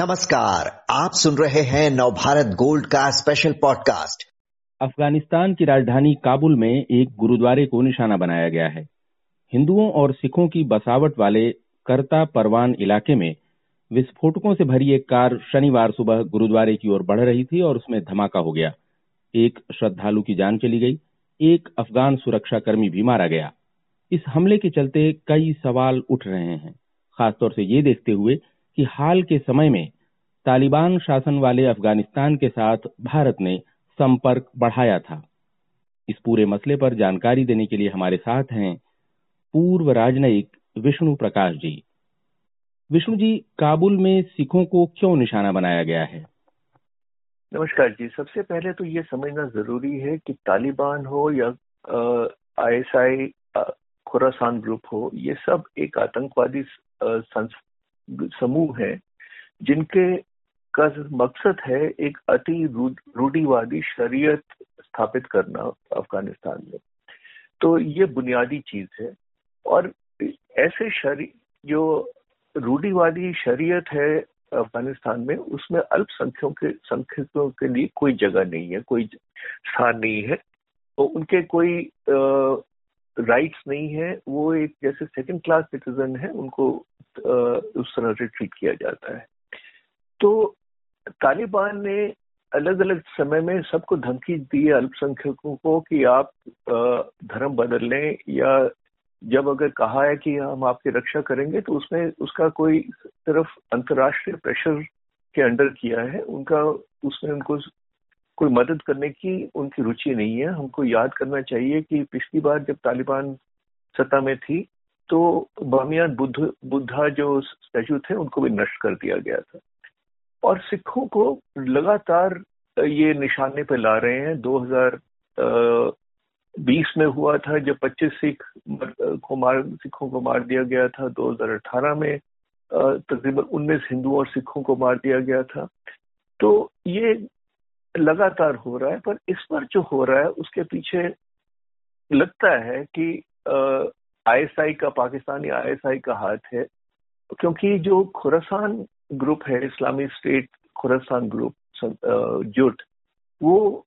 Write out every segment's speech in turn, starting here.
नमस्कार, आप सुन रहे हैं नवभारत गोल्ड का स्पेशल पॉडकास्ट अफ़गानिस्तान की राजधानी काबुल में एक गुरुद्वारे को निशाना बनाया गया है। हिंदुओं और सिखों की बसावट वाले करता परवान इलाके में विस्फोटकों से भरी एक कार शनिवार सुबह गुरुद्वारे की ओर बढ़ रही थी और उसमें धमाका हो गया। एक श्रद्धालु की जान चली गई, एक अफगान सुरक्षाकर्मी भी मारा गया। इस हमले के चलते कई सवाल उठ रहे हैं। खासतौर से ये देखते हुए कि हाल के समय में तालिबान शासन वाले अफ़गानिस्तान के साथ भारत ने संपर्क बढ़ाया था। इस पूरे मसले पर जानकारी देने के लिए हमारे साथ हैं पूर्व राजनयिक विष्णु प्रकाश जी। विष्णु जी, काबुल में सिखों को क्यों निशाना बनाया गया है? नमस्कार जी। सबसे पहले तो ये समझना ज़रूरी है कि तालिबान हो या आईएसआई खुरासान ग्रुप हो, ये सब एक आतंकवादी समूह है, जिनके का मकसद है एक अति रूढ़ीवादी शरीयत स्थापित करना अफ़गानिस्तान में। तो ये बुनियादी चीज़ है और ऐसे शरी, जो रूढ़ीवादी शरीयत है अफ़गानिस्तान में, उसमें अल्पसंख्यकों के, संख्यकों के लिए कोई जगह नहीं है, कोई स्थान नहीं है। तो उनके कोई राइट्स नहीं है, वो एक जैसे सेकंड क्लास सिटीजन है, उनको उस तरह से ट्रीट किया जाता है। तो तालिबान ने अलग अलग समय में सबको धमकी दी है अल्पसंख्यकों को कि आप धर्म बदल लें या जब अगर कहा है कि हम आपकी रक्षा करेंगे तो उसमें उसका कोई सिर्फ़ अंतर्राष्ट्रीय प्रेशर के अंडर किया है। उनका उसमें उनको कोई मदद करने की उनकी रुचि नहीं है। हमको याद करना चाहिए कि पिछली बार जब तालिबान सत्ता में थी तो बामियान बुद्ध, बुद्धा जो स्टैचू थे, उनको भी नष्ट कर दिया गया था। और सिखों को लगातार ये निशाने पे ला रहे हैं। 2020 में हुआ था जब 25 सिख को मार, सिखों को मार दिया गया था। 2018 में तकरीबन 19 हिंदुओं और सिखों को मार दिया गया था। तो ये लगातार हो रहा है, पर इस पर जो हो रहा है, उसके पीछे लगता है कि आईएसआई का, पाकिस्तानी आईएसआई का हाथ है। क्योंकि जो खुरासान ग्रुप है, इस्लामी स्टेट खुरासान ग्रुप जुट, वो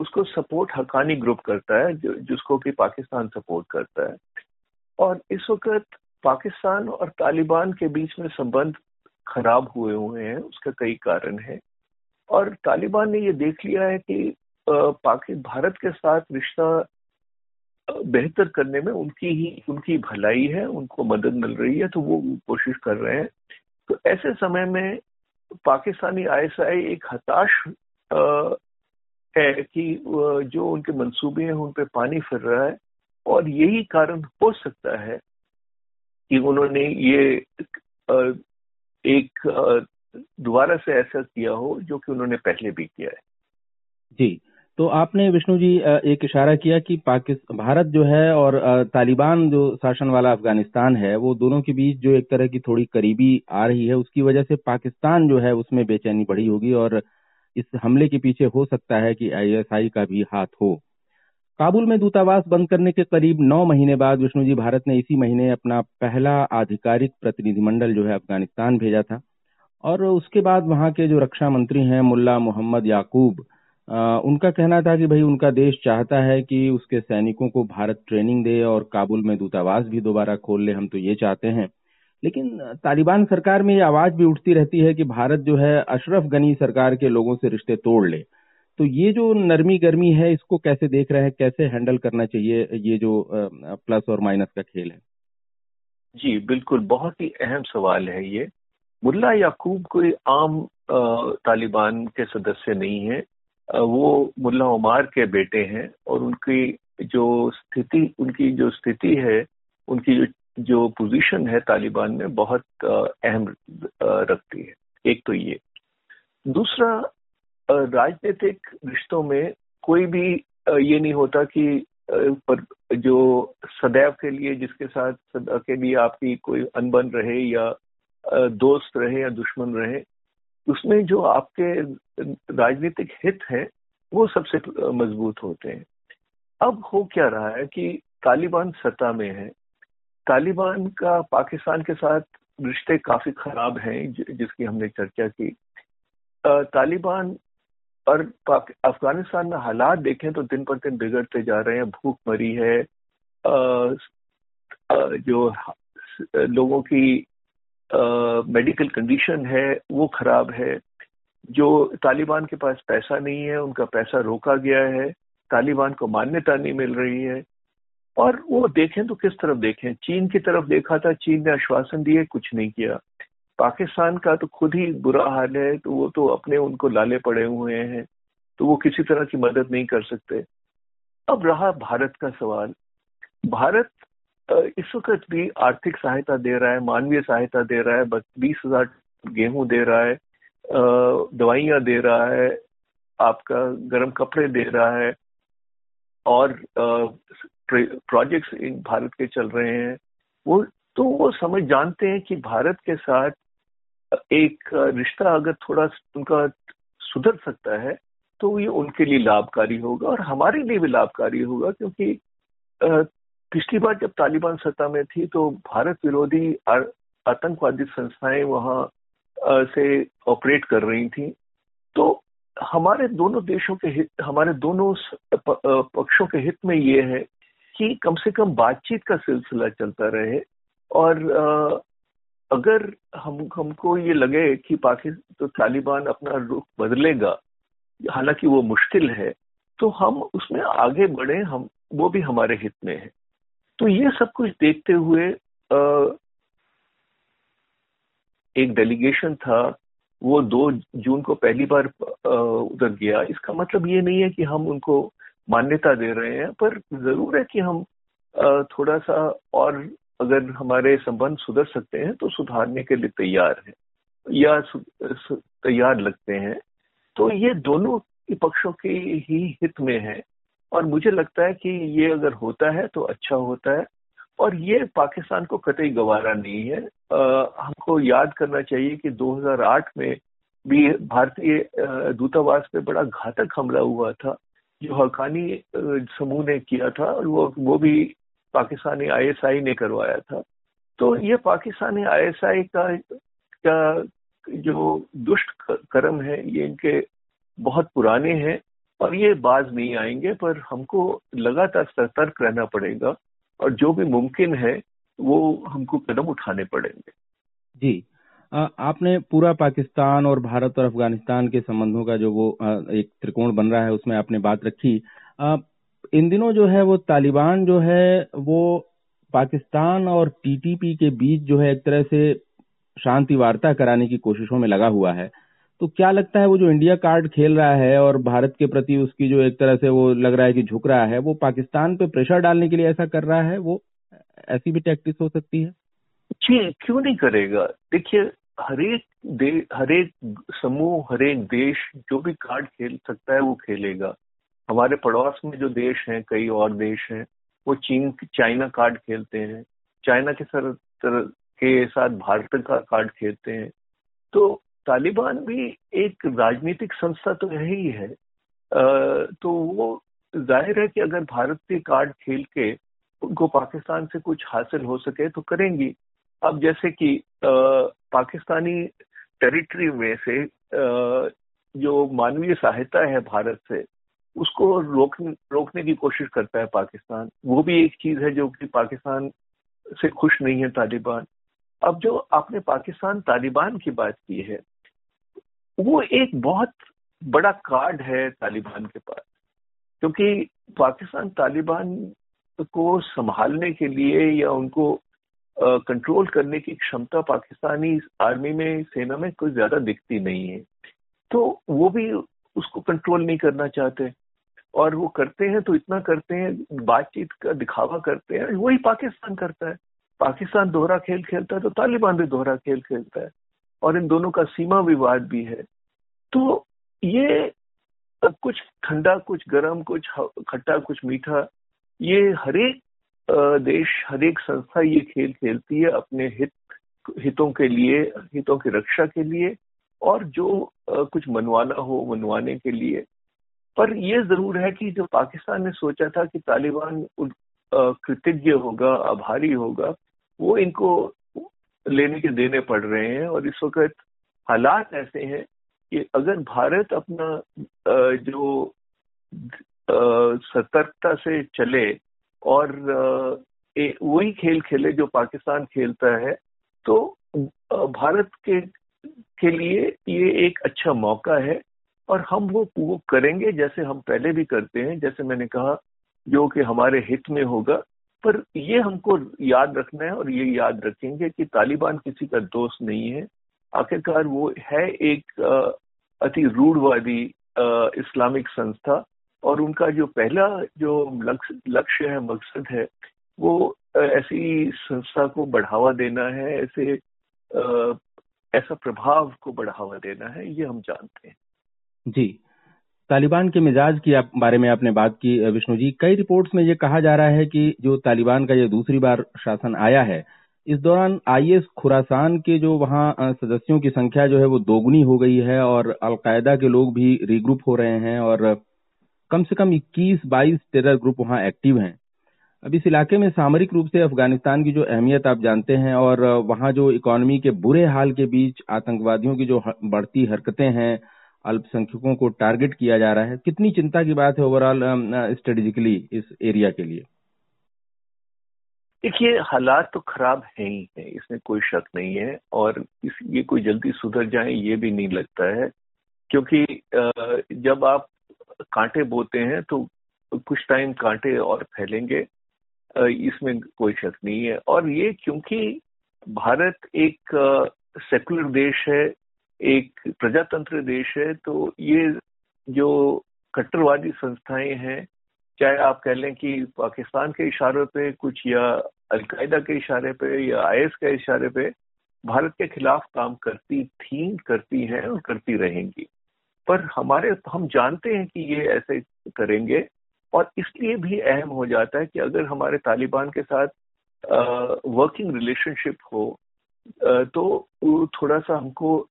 उसको सपोर्ट हकानी ग्रुप करता है जिसको कि पाकिस्तान सपोर्ट करता है। और इस वक्त पाकिस्तान और तालिबान के बीच में संबंध खराब हुए हुए हैं, उसका कई कारण है। और तालिबान ने ये देख लिया है कि पाकि, भारत के साथ रिश्ता बेहतर करने में उनकी ही, उनकी भलाई है, उनको मदद मिल रही है तो वो कोशिश कर रहे हैं। तो ऐसे समय में पाकिस्तानी आईएसआई एक हताश है कि जो उनके मंसूबे हैं, उन पे पानी फिर रहा है और यही कारण हो सकता है कि उन्होंने ये एक दोबारा से ऐसा किया हो जो कि उन्होंने पहले भी किया है। जी। तो आपने विष्णु जी एक इशारा किया कि पाकिस्तान भारत जो है और तालिबान जो शासन वाला अफ़गानिस्तान है, वो दोनों के बीच जो एक तरह की थोड़ी करीबी आ रही है, उसकी वजह से पाकिस्तान जो है उसमें बेचैनी बढ़ी होगी और इस हमले के पीछे हो सकता है कि आईएसआई का भी हाथ हो। काबुल में दूतावास बंद करने के करीब नौ महीने बाद विष्णु जी, भारत ने इसी महीने अपना पहला आधिकारिक प्रतिनिधिमंडल जो है अफ़गानिस्तान भेजा था और उसके बाद वहाँ के जो रक्षा मंत्री हैं, मुल्ला मोहम्मद याकूब आ, उनका कहना था कि भाई उनका देश चाहता है कि उसके सैनिकों को भारत ट्रेनिंग दे और काबुल में दूतावास भी दोबारा खोल ले हम तो ये चाहते हैं। लेकिन तालिबान सरकार में ये आवाज़ भी उठती रहती है कि भारत जो है अशरफ गनी सरकार के लोगों से रिश्ते तोड़ ले। तो ये जो नरमी गर्मी है इसको कैसे देख रहे हैं कैसे हैंडल करना चाहिए ये जो प्लस और माइनस का खेल है? जी बिल्कुल बहुत ही अहम सवाल है ये। मुल्ला याकूब कोई आम तालिबान के सदस्य नहीं है। वो मुल्ला उमार के बेटे हैं और उनकी जो स्थिति, उनकी जो स्थिति है, उनकी जो जो पोजीशन है तालिबान में बहुत अहम रखती है। एक तो ये। दूसरा राजनीतिक रिश्तों में कोई भी ये नहीं होता कि पर जो सदैव के लिए जिसके साथ के लिए आपकी कोई अनबन रहे या दोस्त रहे या दुश्मन रहे उसमें जो आपके राजनीतिक हित हैं, वो सबसे मज़बूत होते हैं। अब हो क्या रहा है कि तालिबान सत्ता में है। तालिबान का पाकिस्तान के साथ रिश्ते काफ़ी खराब हैं जिसकी हमने चर्चा की। तालिबान और अफ़गानिस्तान में हालात देखें तो दिन पर दिन बिगड़ते जा रहे हैं, भूख मरी है। जो लोगों की मेडिकल कंडीशन है, वो खराब है। जो तालिबान के पास पैसा नहीं है, उनका पैसा रोका गया है। तालिबान को मान्यता नहीं मिल रही है। और वो देखें तो किस तरफ़ देखें? चीन की तरफ़ देखा था, चीन ने आश्वासन दिए, कुछ नहीं किया। पाकिस्तान का तो खुद ही बुरा हाल है तो वो तो अपने उनको लाले पड़े हुए हैं तो वो किसी तरह की मदद नहीं कर सकते। अब रहा भारत का सवाल। भारत इस वक्त भी आर्थिक सहायता दे रहा है, मानवीय सहायता दे रहा है, बीस हज़ार गेहूँ दे रहा है दवाइयाँ दे रहा है, आपका गर्म कपड़े दे रहा है और प्रोजेक्ट्स इन भारत के चल रहे हैं। वो तो वो समझ जानते हैं कि भारत के साथ एक रिश्ता अगर थोड़ा उनका सुधर सकता है तो ये उनके लिए लाभकारी होगा और हमारे लिए भी लाभकारी होगा क्योंकि पिछली बार जब तालिबान सत्ता में थी तो भारत विरोधी आतंकवादी संस्थाएँ वहाँ से ऑपरेट कर रही थी। तो हमारे दोनों देशों के हित, हमारे दोनों पक्षों के हित में ये है कि कम से कम बातचीत का सिलसिला चलता रहे और अगर हम, हमको ये लगे कि पाकिस्तान तो तालिबान अपना रुख बदलेगा, हालाँकि वो मुश्किल है तो हम उसमें आगे बढ़े, हम, वो भी हमारे हित में है। तो ये सब कुछ देखते हुए एक डेलीगेशन था, वो दो जून को पहली बार उधर गया। इसका मतलब ये नहीं है कि हम उनको मान्यता दे रहे हैं, पर ज़रूर है कि हम थोड़ा सा और अगर हमारे संबंध सुधर सकते हैं तो सुधारने के लिए तैयार है, या तैयार लगते हैं। तो ये दोनों पक्षों के ही हित में है। और मुझे लगता है कि ये अगर होता है तो अच्छा होता है। और ये पाकिस्तान को कतई गवारा नहीं है। आ, हमको याद करना चाहिए कि 2008 में भी भारतीय दूतावास पे बड़ा घातक हमला हुआ था। जो हकानी समूह ने किया था और वो वो भी पाकिस्तानी आईएसआई ने करवाया था। तो ये पाकिस्तानी आईएसआई का का जो दुष्ट कर्म है ये इनके बहुत पुराने हैं। और ये बाज नहीं आएँगे, पर हमको लगातार सतर्क रहना पड़ेगा और जो भी मुमकिन है, वो हमको कदम उठाने पड़ेंगे। जी। आपने पूरा पाकिस्तान और भारत और अफ़गानिस्तान के संबंधों का जो वो एक त्रिकोण बन रहा है, उसमें आपने बात रखी। इन दिनों जो है वो तालिबान जो है, वो पाकिस्तान और टीटीपी के बीच जो है एक तरह से शांति वार्ता कराने की कोशिशों में लगा हुआ है। तो क्या लगता है वो जो इंडिया कार्ड खेल रहा है और भारत के प्रति उसकी जो एक तरह से वो लग रहा है कि झुक रहा है, वो पाकिस्तान पे प्रेशर डालने के लिए ऐसा कर रहा है? वो ऐसी भी टैक्टिस हो सकती है? जी क्यों नहीं करेगा? देखिए हरेक हरेक समूह हरेक देश जो भी कार्ड खेल सकता है वो खेलेगा। हमारे पड़ोस में जो देश हैं, कई और देश हैं, वो चीन, चाइना कार्ड खेलते हैं। चाइना के सर, के साथ भारत का कार्ड खेलते हैं। तो तालिबान भी एक राजनीतिक संस्था तो यही है तो वो ज़ाहिर है कि अगर भारत के कार्ड खेल के उनको पाकिस्तान से कुछ हासिल हो सके तो करेंगी। अब जैसे कि पाकिस्तानी टेरिटरी में से जो मानवीय सहायता है भारत से, उसको रोक, रोकने की कोशिश करता है पाकिस्तान। वो भी एक चीज़ है जो कि पाकिस्तान से खुश नहीं है तालिबान। अब जो आपने पाकिस्तान तालिबान की बात की है वो एक बहुत बड़ा कार्ड है तालिबान के पास, क्योंकि पाकिस्तान तालिबान को संभालने के लिए या उनको कंट्रोल करने की क्षमता पाकिस्तानी आर्मी में, सेना में कोई ज़्यादा दिखती नहीं है। तो वो भी उसको कंट्रोल नहीं करना चाहते। और वो करते हैं तो इतना करते हैं, बातचीत का दिखावा करते हैं, वही पाकिस्तान करता है। पाकिस्तान दोहरा खेल खेलता है तो तालिबान भी दोहरा खेल खेलता है। और इन दोनों का सीमा विवाद भी है। तो ये कुछ ठंडा, कुछ गर्म, कुछ खट्टा, कुछ मीठा, ये हरेक देश, हरेक संस्था ये खेल खेलती है अपने हित, हितों के लिए, हितों की रक्षा के लिए और जो कुछ मनवाना हो, मनवाने के लिए। पर यह ज़रूर है कि जो पाकिस्तान ने सोचा था कि तालिबान कृतज्ञ होगा, आभारी होगा, वो इनको लेने के देने पड़ रहे हैं और इस वक्त हालात ऐसे हैं कि अगर भारत अपना जो सतर्कता से चले और वही खेल खेले जो पाकिस्तान खेलता है तो भारत के के लिए ये एक अच्छा मौका है और हम वो वो करेंगे जैसे हम पहले भी करते हैं। जैसे मैंने कहा, जो कि हमारे हित में होगा पर ये हमको याद रखना है और ये याद रखेंगे कि तालिबान किसी का दोस्त नहीं है। आखिरकार वो है एक अति रूढ़वादी इस्लामिक संस्था और उनका जो पहला जो लक्ष्य है, मकसद है, वो ऐसी संस्था को बढ़ावा देना है, ऐसे ऐसा प्रभाव को बढ़ावा देना है, ये हम जानते हैं। जी। तालिबान के मिजाज की बारे में आपने बात की विष्णु जी। कई रिपोर्ट्स में ये कहा जा रहा है कि जो तालिबान का ये दूसरी बार शासन आया है, इस दौरान आईएस खुरासान के जो वहाँ सदस्यों की संख्या जो है वो दोगुनी हो गई है और अलकायदा के लोग भी रीग्रुप हो रहे हैं और कम से कम 21-22 टेरर ग्रुप वहाँ एक्टिव हैं। अब इस इलाके में सामरिक रूप से अफ़गानिस्तान की जो अहमियत आप जानते हैं और वहाँ जो इकोनॉमी के बुरे हाल के बीच आतंकवादियों की जो बढ़ती हरकतें हैं अल्पसंख्यकों को टारगेट किया जा रहा है। कितनी चिंता की बात है ओवरऑल स्ट्रेटेजिकली इस एरिया के लिए? देखिए, हालात तो खराब है ही है, इसमें कोई शक नहीं है, और इस, ये कोई जल्दी सुधर जाए ये भी नहीं लगता है, क्योंकि जब आप कांटे बोते हैं तो कुछ टाइम कांटे और फैलेंगे इसमें कोई शक नहीं है। और ये क्योंकि भारत एक सेकुलर देश है एक प्रजातंत्र देश है तो ये जो कट्टरवादी संस्थाएँ हैं चाहे आप कह लें कि पाकिस्तान के इशारे पे कुछ या अलकायदा के इशारे पे या आईएस के इशारे पे भारत के खिलाफ काम करती थी करती हैं और करती रहेंगी। पर हमारे हम जानते हैं कि ये ऐसे करेंगे और इसलिए भी अहम हो जाता है कि अगर हमारे तालिबान के साथ वर्किंग रिलेशनशिप हो आ, तो थोड़ा सा हमको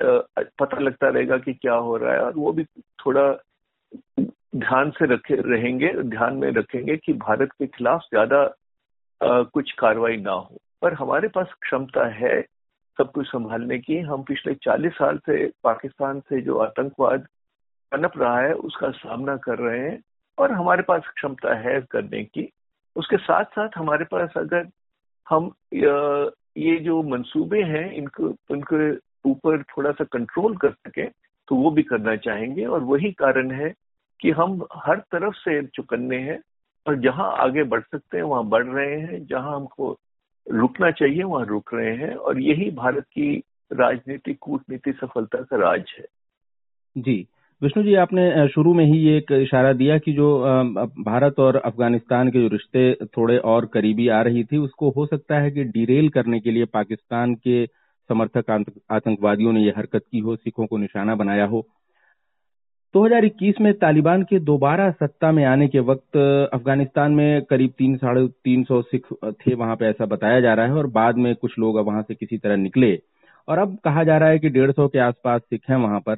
पता लगता रहेगा कि क्या हो रहा है और वो भी थोड़ा ध्यान से रखे, रहेंगे, ध्यान में रखेंगे कि भारत के खिलाफ ज़्यादा कुछ कार्रवाई ना हो। पर हमारे पास क्षमता है सब कुछ संभालने की। हम पिछले 40 साल से पाकिस्तान से जो आतंकवाद पनप रहा है, उसका सामना कर रहे हैं और हमारे पास क्षमता है करने की। उसके साथ साथ हमारे पास अगर हम ये जो मंसूबे हैं, इनको उनके ऊपर थोड़ा सा कंट्रोल कर सके तो वो भी करना चाहेंगे। और वही कारण है कि हम हर तरफ़ से चुकन्ने हैं और जहाँ आगे बढ़ सकते हैं, वहाँ बढ़ रहे हैं। जहाँ हमको रुकना चाहिए, वहाँ रुक रहे हैं। और यही भारत की राजनीतिक कूटनीति सफलता का राज है। जी। विष्णु जी, आपने शुरू में ही ये एक इशारा दिया कि जो भारत और अफ़गानिस्तान के जो रिश्ते थोड़े और करीबी आ रही थी, उसको हो सकता है कि डिरेल करने के लिए पाकिस्तान के समर्थक आतंकवादियों ने यह हरकत की हो, सिखों को निशाना बनाया हो। 2021 में तालिबान के दोबारा सत्ता में आने के वक्त अफ़गानिस्तान में करीब तीन, साढ़े तीन सौ सिख थे, वहाँ पे ऐसा बताया जा रहा है और बाद में कुछ लोग वहाँ से किसी तरह निकले। और अब कहा जा रहा है कि डेढ़ सौ के आसपास सिख हैं वहाँ पर।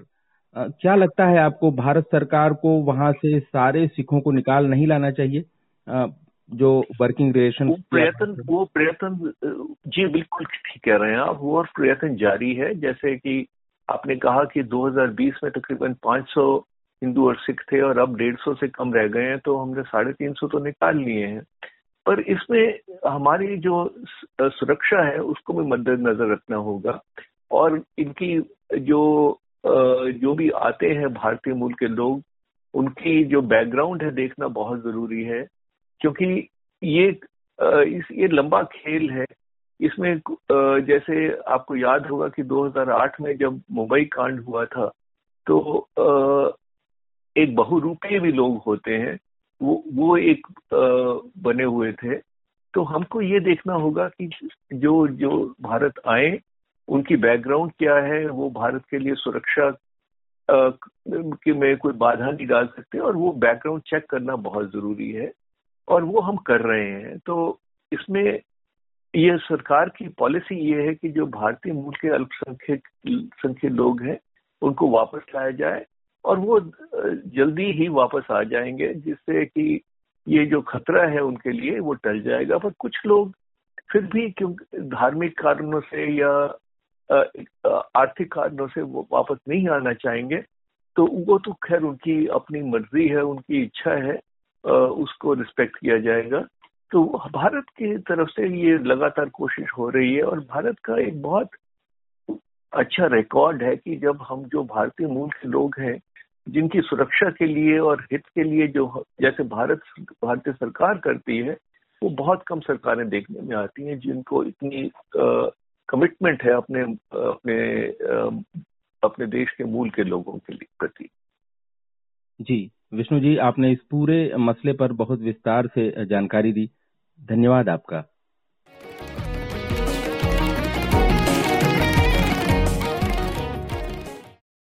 क्या लगता है आपको, भारत सरकार को वहाँ से सारे सिखों को निकाल नहीं लाना चाहिए? जो वर्किंग रिलेशन प्रयत्न वो प्रयत्न जी बिल्कुल ठीक कह रहे हैं आप। वो प्रयत्न जारी है। जैसे कि आपने कहा कि 2020 में तकरीबन 500 हिंदू और सिख थे और अब 150 से कम रह गए हैं तो हमने साढ़े तीन सौ तो निकाल लिए हैं। पर इसमें हमारी जो सुरक्षा है उसको भी मद्देनजर रखना होगा। और इनकी जो जो भी आते हैं भारतीय मूल के लोग उनकी जो बैकग्राउंड है देखना बहुत ज़रूरी है। क्योंकि ये इस, ये लंबा खेल है। इसमें जैसे आपको याद होगा कि 2008 में जब मुंबई कांड हुआ था तो एक बहुरूपी भी लोग होते हैं, वो वो एक बने हुए थे। तो हमको ये देखना होगा कि जो जो भारत आए, उनकी बैकग्राउंड क्या है, वो भारत के लिए सुरक्षा कि में कोई बाधा नहीं डाल सकते और वो बैकग्राउंड चेक करना बहुत ज़रूरी है। और वो हम कर रहे हैं। तो इसमें यह सरकार की पॉलिसी ये है कि जो भारतीय मूल के अल्पसंख्यक, संख्यक लोग हैं, उनको वापस लाया जाए और वो जल्दी ही वापस आ जाएँगे, जिससे कि ये जो खतरा है उनके लिए वो टल जाएगा। पर कुछ लोग फिर भी क्योंकि धार्मिक कारणों से या आर्थिक कारणों से वो वापस नहीं आना चाहेंगे तो वो तो खैर उनकी अपनी मर्ज़ी है, उनकी इच्छा है उसको रिस्पेक्ट किया जाएगा। तो भारत की तरफ़ से ये लगातार कोशिश हो रही है और भारत का एक बहुत अच्छा रिकॉर्ड है कि जब हम जो भारतीय मूल के लोग हैं, जिनकी सुरक्षा के लिए और हित के लिए जो जैसे भारत भारतीय सरकार करती है, वो बहुत कम सरकारें देखने में आती हैं जिनको इतनी कमिटमेंट है अपने अपने अपने देश के मूल के लोगों के लिए प्रति। जी। विष्णु जी आपने इस पूरे मसले पर बहुत विस्तार से जानकारी दी। धन्यवाद आपका।